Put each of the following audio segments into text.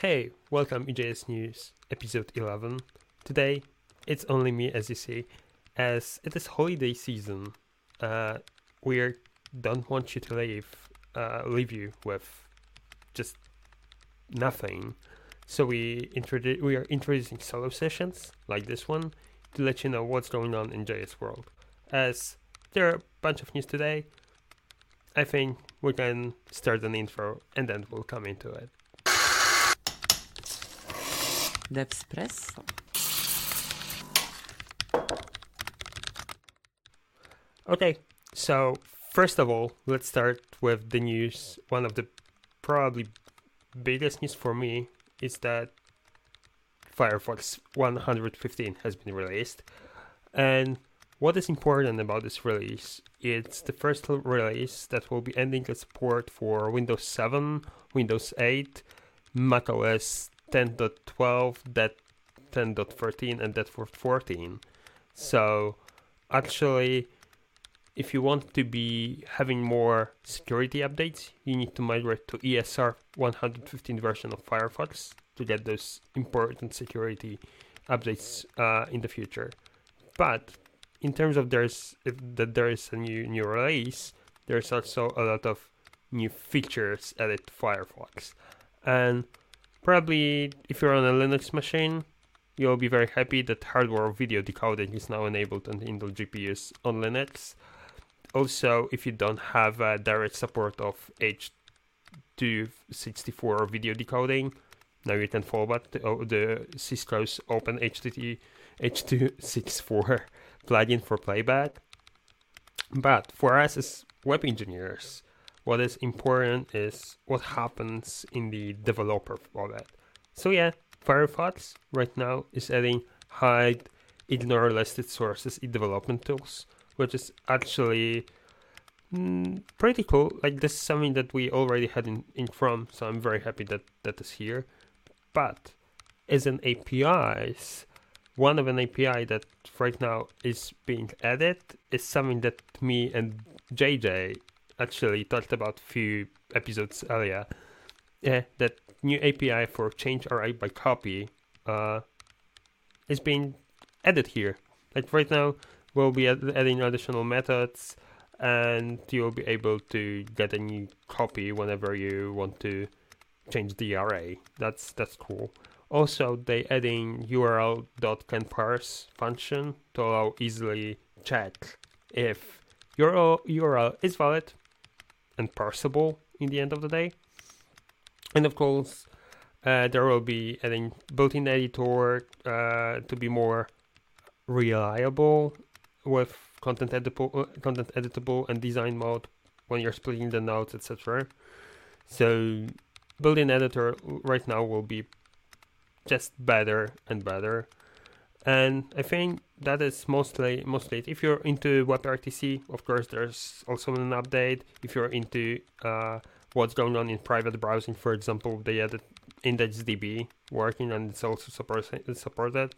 Hey, welcome to EJS News, episode 11. Today, it's only me, as you see, as it is holiday season. Uh, we don't want you to leave, uh, leave you with just nothing. So we introdu- we are introducing solo sessions like this one to let you know what's going on in JS world. As there are a bunch of news today, I think we can start an intro and then we'll come into it. Devspresso. Okay, so first of all, let's start with the news. One of the probably biggest news for me is that Firefox 115 has been released. And what is important about this release? It's the first release that will be ending the support for Windows 7, Windows 8, macOS 10.12, that 10.13, and that for 14. So actually, if you want to be having more security updates, you need to migrate to ESR 115 version of Firefox to get those important security updates uh, in the future. But in terms of there's that there is a new new release, there's also a lot of new features added to Firefox, and probably if you're on a Linux machine, you'll be very happy that hardware video decoding is now enabled on Intel GPUs on Linux. Also, if you don't have direct support of H264 video decoding, now you can back to oh, the Cisco's Open HTT H264 plugin for playback. But for us as web engineers, what is important is what happens in the developer for that. So yeah, Firefox right now is adding hide, ignore listed sources in development tools, which is actually mm, pretty cool. Like this is something that we already had in, in Chrome, so I'm very happy that that is here. But as an APIs, one of an API that right now is being added is something that me and JJ actually talked about a few episodes earlier. Yeah, that new API for change Array by copy uh, is being added here. Like right now, we'll be adding additional methods, and you'll be able to get a new copy whenever you want to change the array. That's that's cool. Also, they adding URL.canParse function to allow easily check if your URL is valid and parsable in the end of the day. And of course, uh, there will be adding built-in editor uh, to be more reliable with content editable, uh, content editable and design mode when you're splitting the notes, etc. So built-in editor right now will be just better and better. And I think that is mostly mostly it. If you're into WebRTC, of course, there's also an update. If you're into uh, what's going on in private browsing, for example, they added IndexedDB working and it's also supported. supported.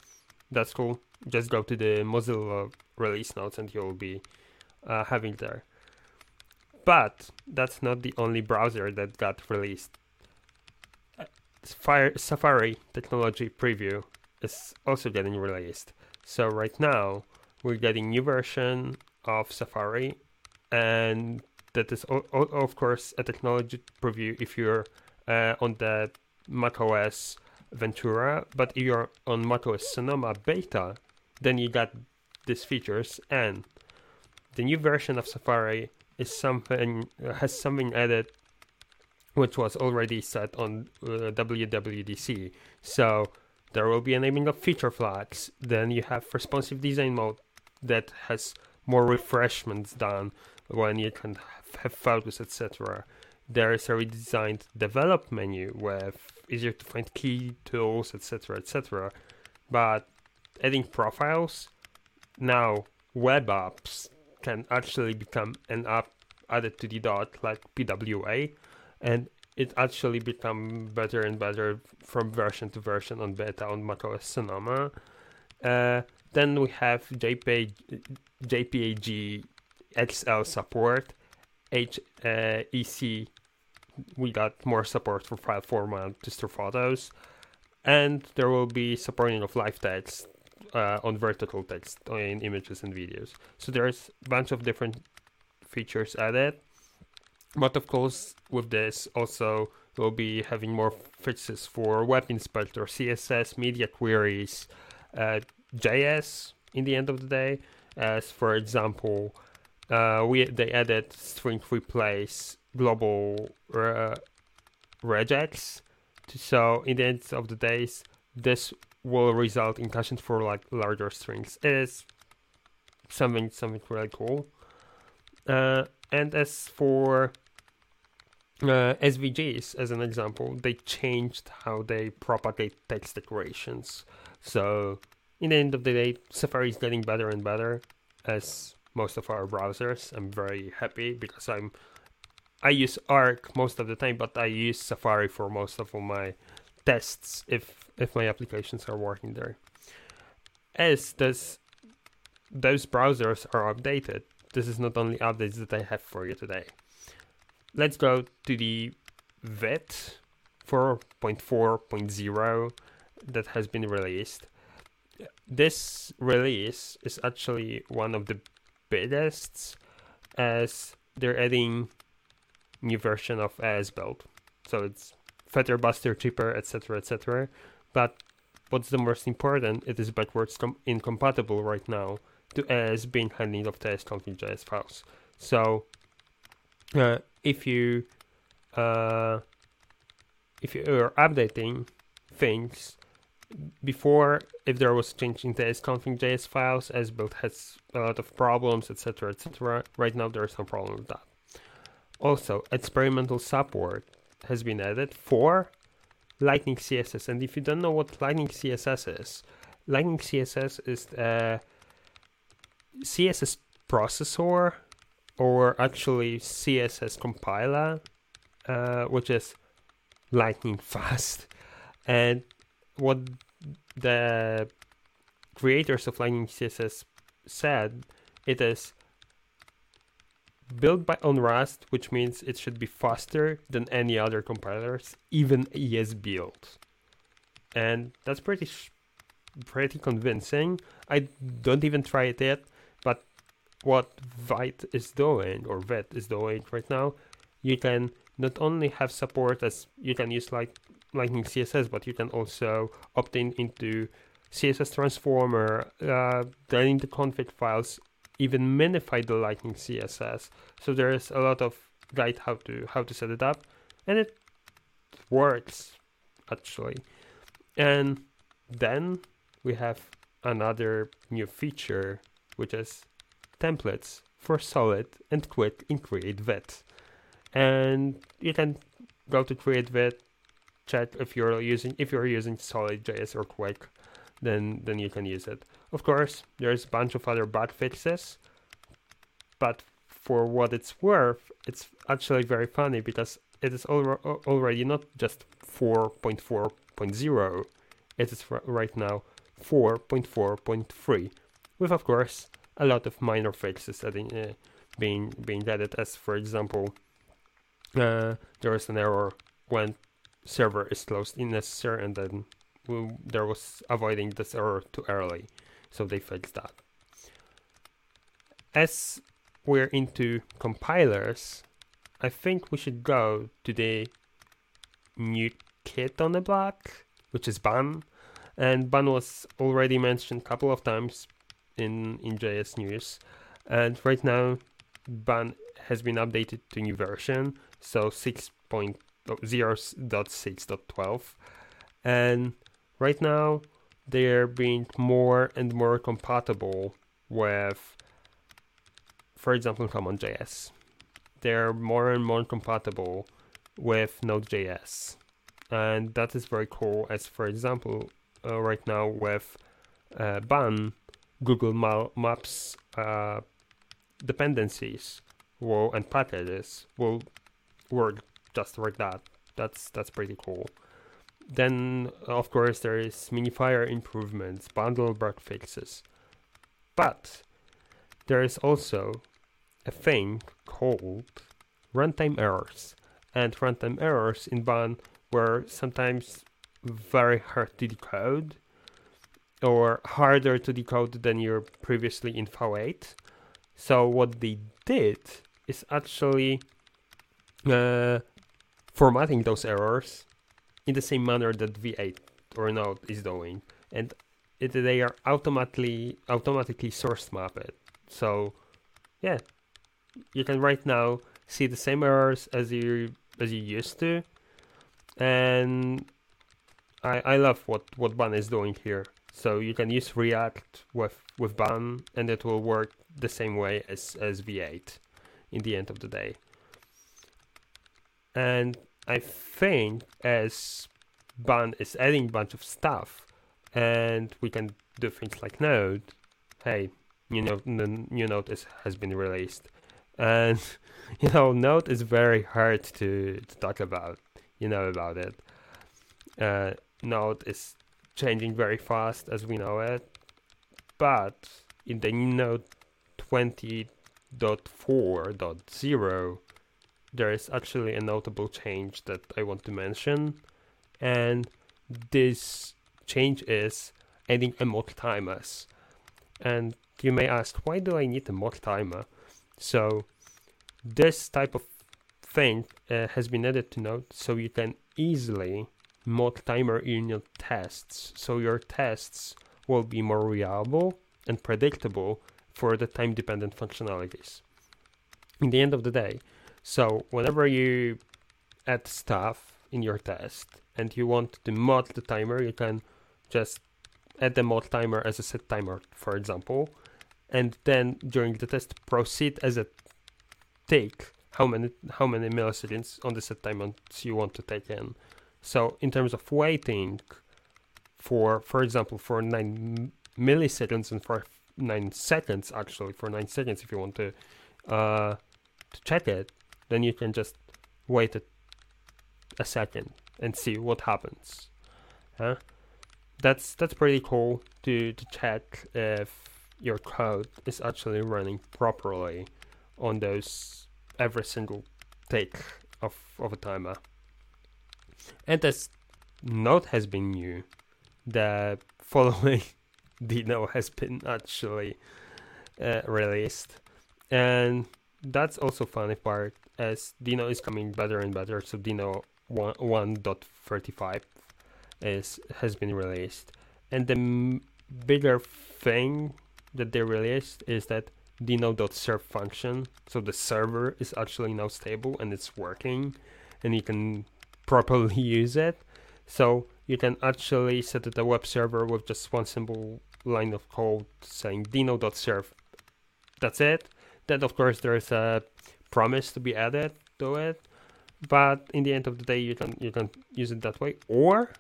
That's cool. Just go to the Mozilla release notes and you'll be uh, having there. But that's not the only browser that got released. Fire Safari technology preview is also getting released. So right now we're getting new version of Safari, and that is o- o- of course a technology preview if you're uh, on the macOS Ventura. But if you're on macOS Sonoma beta, then you got these features, and the new version of Safari is something has something added which was already set on uh, WWDC. So there will be a naming of feature flags. Then you have responsive design mode that has more refreshments done when you can have photos, etc. There is a redesigned develop menu with easier to find key tools, etc., etc. But adding profiles now, web apps can actually become an app added to the dot like PWA and it actually become better and better from version to version on beta on macOS Sonoma. Uh, then we have JPEG, JPEG XL support, H, uh, we got more support for file format to store photos, and there will be supporting of live text uh, on vertical text in images and videos. So there's a bunch of different features added. But of course, with this also we'll be having more fixes for web inspector, CSS, media queries, uh, JS in the end of the day. As for example, uh, we they added string replace global uh, regex. So in the end of the days, this will result in caching for like larger strings. It is something something really cool. Uh, and as for uh, SVGs, as an example, they changed how they propagate text decorations. So, in the end of the day, Safari is getting better and better, as most of our browsers. I'm very happy because I'm I use Arc most of the time, but I use Safari for most of my tests if if my applications are working there. As this those browsers are updated, this is not only updates that I have for you today. Let's go to the Vite 4.4.0 that has been released. This release is actually one of the biggest as they're adding new version of ESBuild. So it's fatter, buster, cheaper, etc., etc. But what's the most important? It is backwards com- incompatible right now To as being handling of tsconfig.js files. So uh, if you uh, if you are updating things before, if there was change in tsconfig.js files, ESBuild has a lot of problems, etc., etc. Right now, there is no problem with that. Also, experimental support has been added for Lightning CSS. And if you don't know what Lightning CSS is, Lightning CSS is a CSS processor or actually CSS compiler, uh, which is lightning fast. And what the creators of Lightning CSS said, it is built by on Rust, which means it should be faster than any other compilers, even ESBuild. And that's pretty pretty convincing. I don't even try it yet, but what Vite is doing or Vet is doing right now, you can not only have support as you can use like Lightning CSS, but you can also opt in into CSS transformer, uh, then the config files even minify the Lightning CSS. So there's a lot of guide how to how to set it up, and it works actually. And then we have another new feature, which is templates for solid and Qwik in Create Vite. And you can go to Create Vite, check if you're using if you're using solid JS or Qwik, then then you can use it. Of course, there's a bunch of other bug fixes, but for what it's worth, it's actually very funny because it is al- already not just 4.4.0, it is r- right now 4.4.3, with of course a lot of minor fixes adding, uh, being being added. As for example, uh, there is an error when server is closed in necessary, and then we, there was avoiding this error too early so they fixed that. As we're into compilers, I think we should go to the new kid on the block, which is Bun. And Bun was already mentioned a couple of times in, in JS News. And right now, Bun has been updated to new version, so 6.0.6.12. And right now, they're being more and more compatible with, for example, CommonJS. They're more and more compatible with Node.js. And that is very cool, as for example, uh, right now with uh, Bun, Google Ma- Maps uh, dependencies will, and packages will work just like that. That's that's pretty cool. Then, of course, there is Minifier improvements, bundle bug fixes. But there is also a thing called runtime errors. and runtime errors in Bun were sometimes very hard to decode or harder to decode than your previously in V8. So what they did is actually uh, formatting those errors in the same manner that V8 or Node is doing, and it, they are automatically automatically source mapped. So, yeah, you can right now see the same errors as you as you used to, and I I love what what Bun is doing here. So you can use React with with Bun, and it will work the same way as as V8 in the end of the day. And I think as Bun is adding a bunch of stuff, and we can do things like Node. Hey, you know, the new Node is, has been released, and you know, Node is very hard to, to talk about. You know about it. Uh, Node is changing very fast as we know it, but in the Node 20.4.0 there is actually a notable change that I want to mention, and this change is adding a multi-timers. And you may ask, why do I need a multi-timer? So this type of thing uh, has been added to Node so you can easily multi-timer in your tests. So your tests will be more reliable and predictable for the time-dependent functionalities. In the end of the day, so whenever you add stuff in your test and you want to mod the timer, you can just add the mod timer as a set timer, for example, and then during the test proceed as a take how many how many milliseconds on the set timer you want to take in. So in terms of waiting for for example for nine milliseconds and for nine seconds actually for nine seconds if you want to uh, to check it, then you can just wait a, a second and see what happens. That's that's pretty cool to to check if your code is actually running properly on those every single take of, of a timer. And as Node has been new, the following Deno has been actually uh, released. And that's also funny part as Deno is coming better and better. So Deno 1, 1.35 is has been released. And the m- bigger thing that they released is that Deno.serve function. So the server is actually now stable and it's working and you can properly use it. So you can actually set it a web server with just one simple line of code saying Deno.serve. That's it. Then of course there's a promise to be added to it. But in the end of the day you can you can use it that way. Or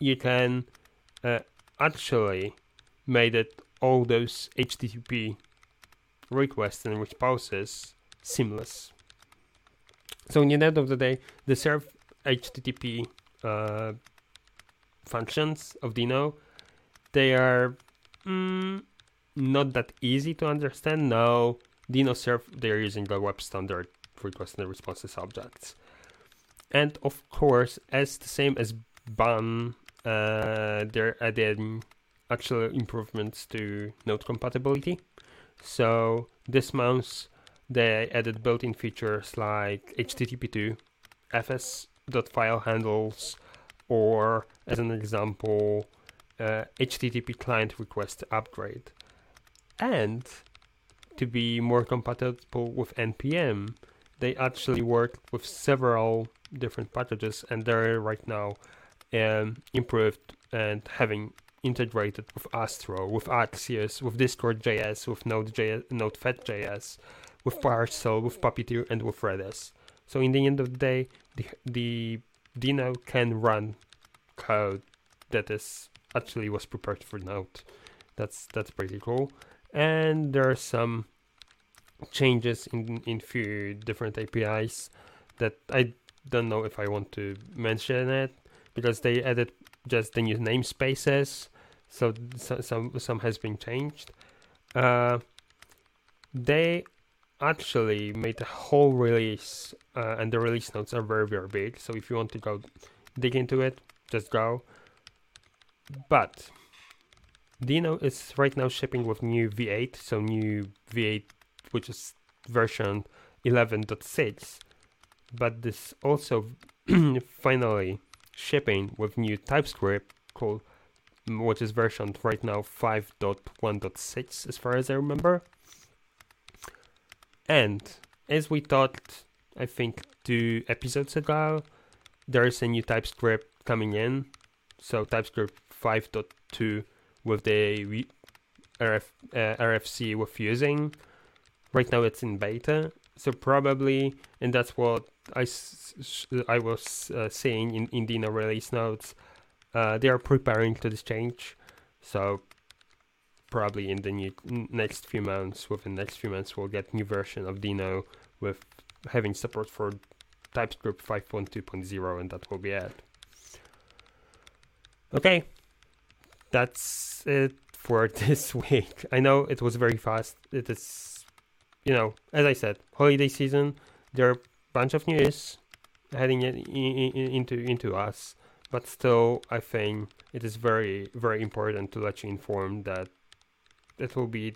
you can uh, actually made it all those HTTP requests and responses seamless. So in the end of the day, the serve HTTP uh, functions of Deno, they are mm, not that easy to understand. No, Deno serve they're using the web standard request and responses objects, and of course, as the same as Bun, uh, they're adding actual improvements to Node compatibility. So this month they added built-in features like HTTP2, fs.file handles, or as an example, uh, HTTP client request upgrade. And to be more compatible with NPM, they actually worked with several different packages and they're right now um, improved and having integrated with Astro, with Axios, with Discord.js, with Node.js, Node.fed.js, with Parcel, with Puppeteer, and with Redis. So in the end of the day, the, the Deno can run code that is actually was prepared for Node. That's that's pretty cool. And there are some changes in in few different APIs that I don't know if I want to mention it because they added just the new namespaces so, so some some has been changed. Uh, they actually made a whole release, uh, and the release notes are very, very big. So if you want to go dig into it, just go. But Deno is right now shipping with new V8, so new V8, which is version 11.6. But this also finally shipping with new TypeScript called which is version right now 5.1.6 as far as I remember. And as we thought, I think two episodes ago, there is a new TypeScript coming in. So TypeScript 5.2 with the RF, uh, RFC we're fusing. Right now it's in beta. So probably, and that's what I, I was uh, saying in, in Deno release notes, uh, they are preparing to this change. So probably in the new, next few months, within next few months, we'll get new version of Deno with having support for TypeScript 5.2.0, and that will be it. Okay, that's it for this week. I know it was very fast. It is, you know, as I said, holiday season. There are a bunch of news heading in, in, in, into into us, but still, I think it is very very important to let you inform that it will be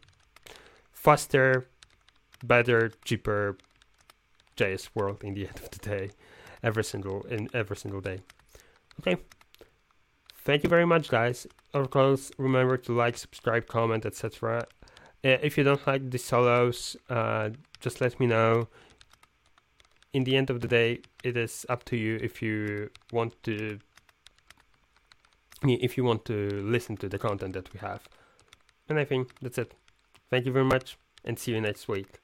faster, better, cheaper JS world in the end of the day, every single in every single day. Okay. Thank you very much, guys. Of course, remember to like, subscribe, comment, etc. Uh, if you don't like the solos, uh, just let me know. In the end of the day, it is up to you if you want to if you want to listen to the content that we have. And I think that's it. Thank you very much and see you next week.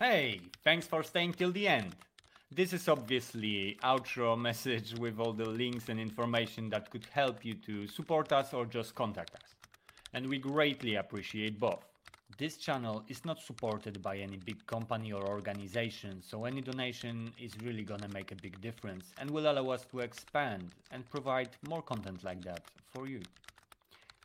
Hey, thanks for staying till the end. This is obviously outro message with all the links and information that could help you to support us or just contact us. And we greatly appreciate both. This channel is not supported by any big company or organization, so any donation is really gonna make a big difference and will allow us to expand and provide more content like that for you.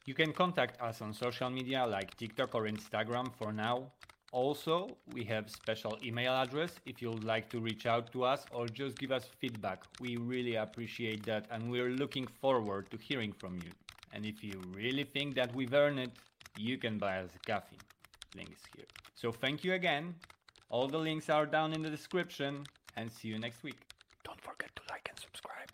You can contact us on social media like TikTok or Instagram for now, also, we have special email address if you'd like to reach out to us or just give us feedback. We really appreciate that and we're looking forward to hearing from you. And if you really think that we've earned it, you can buy us a coffee. Link is here. So thank you again. All the links are down in the description and see you next week. Don't forget to like and subscribe.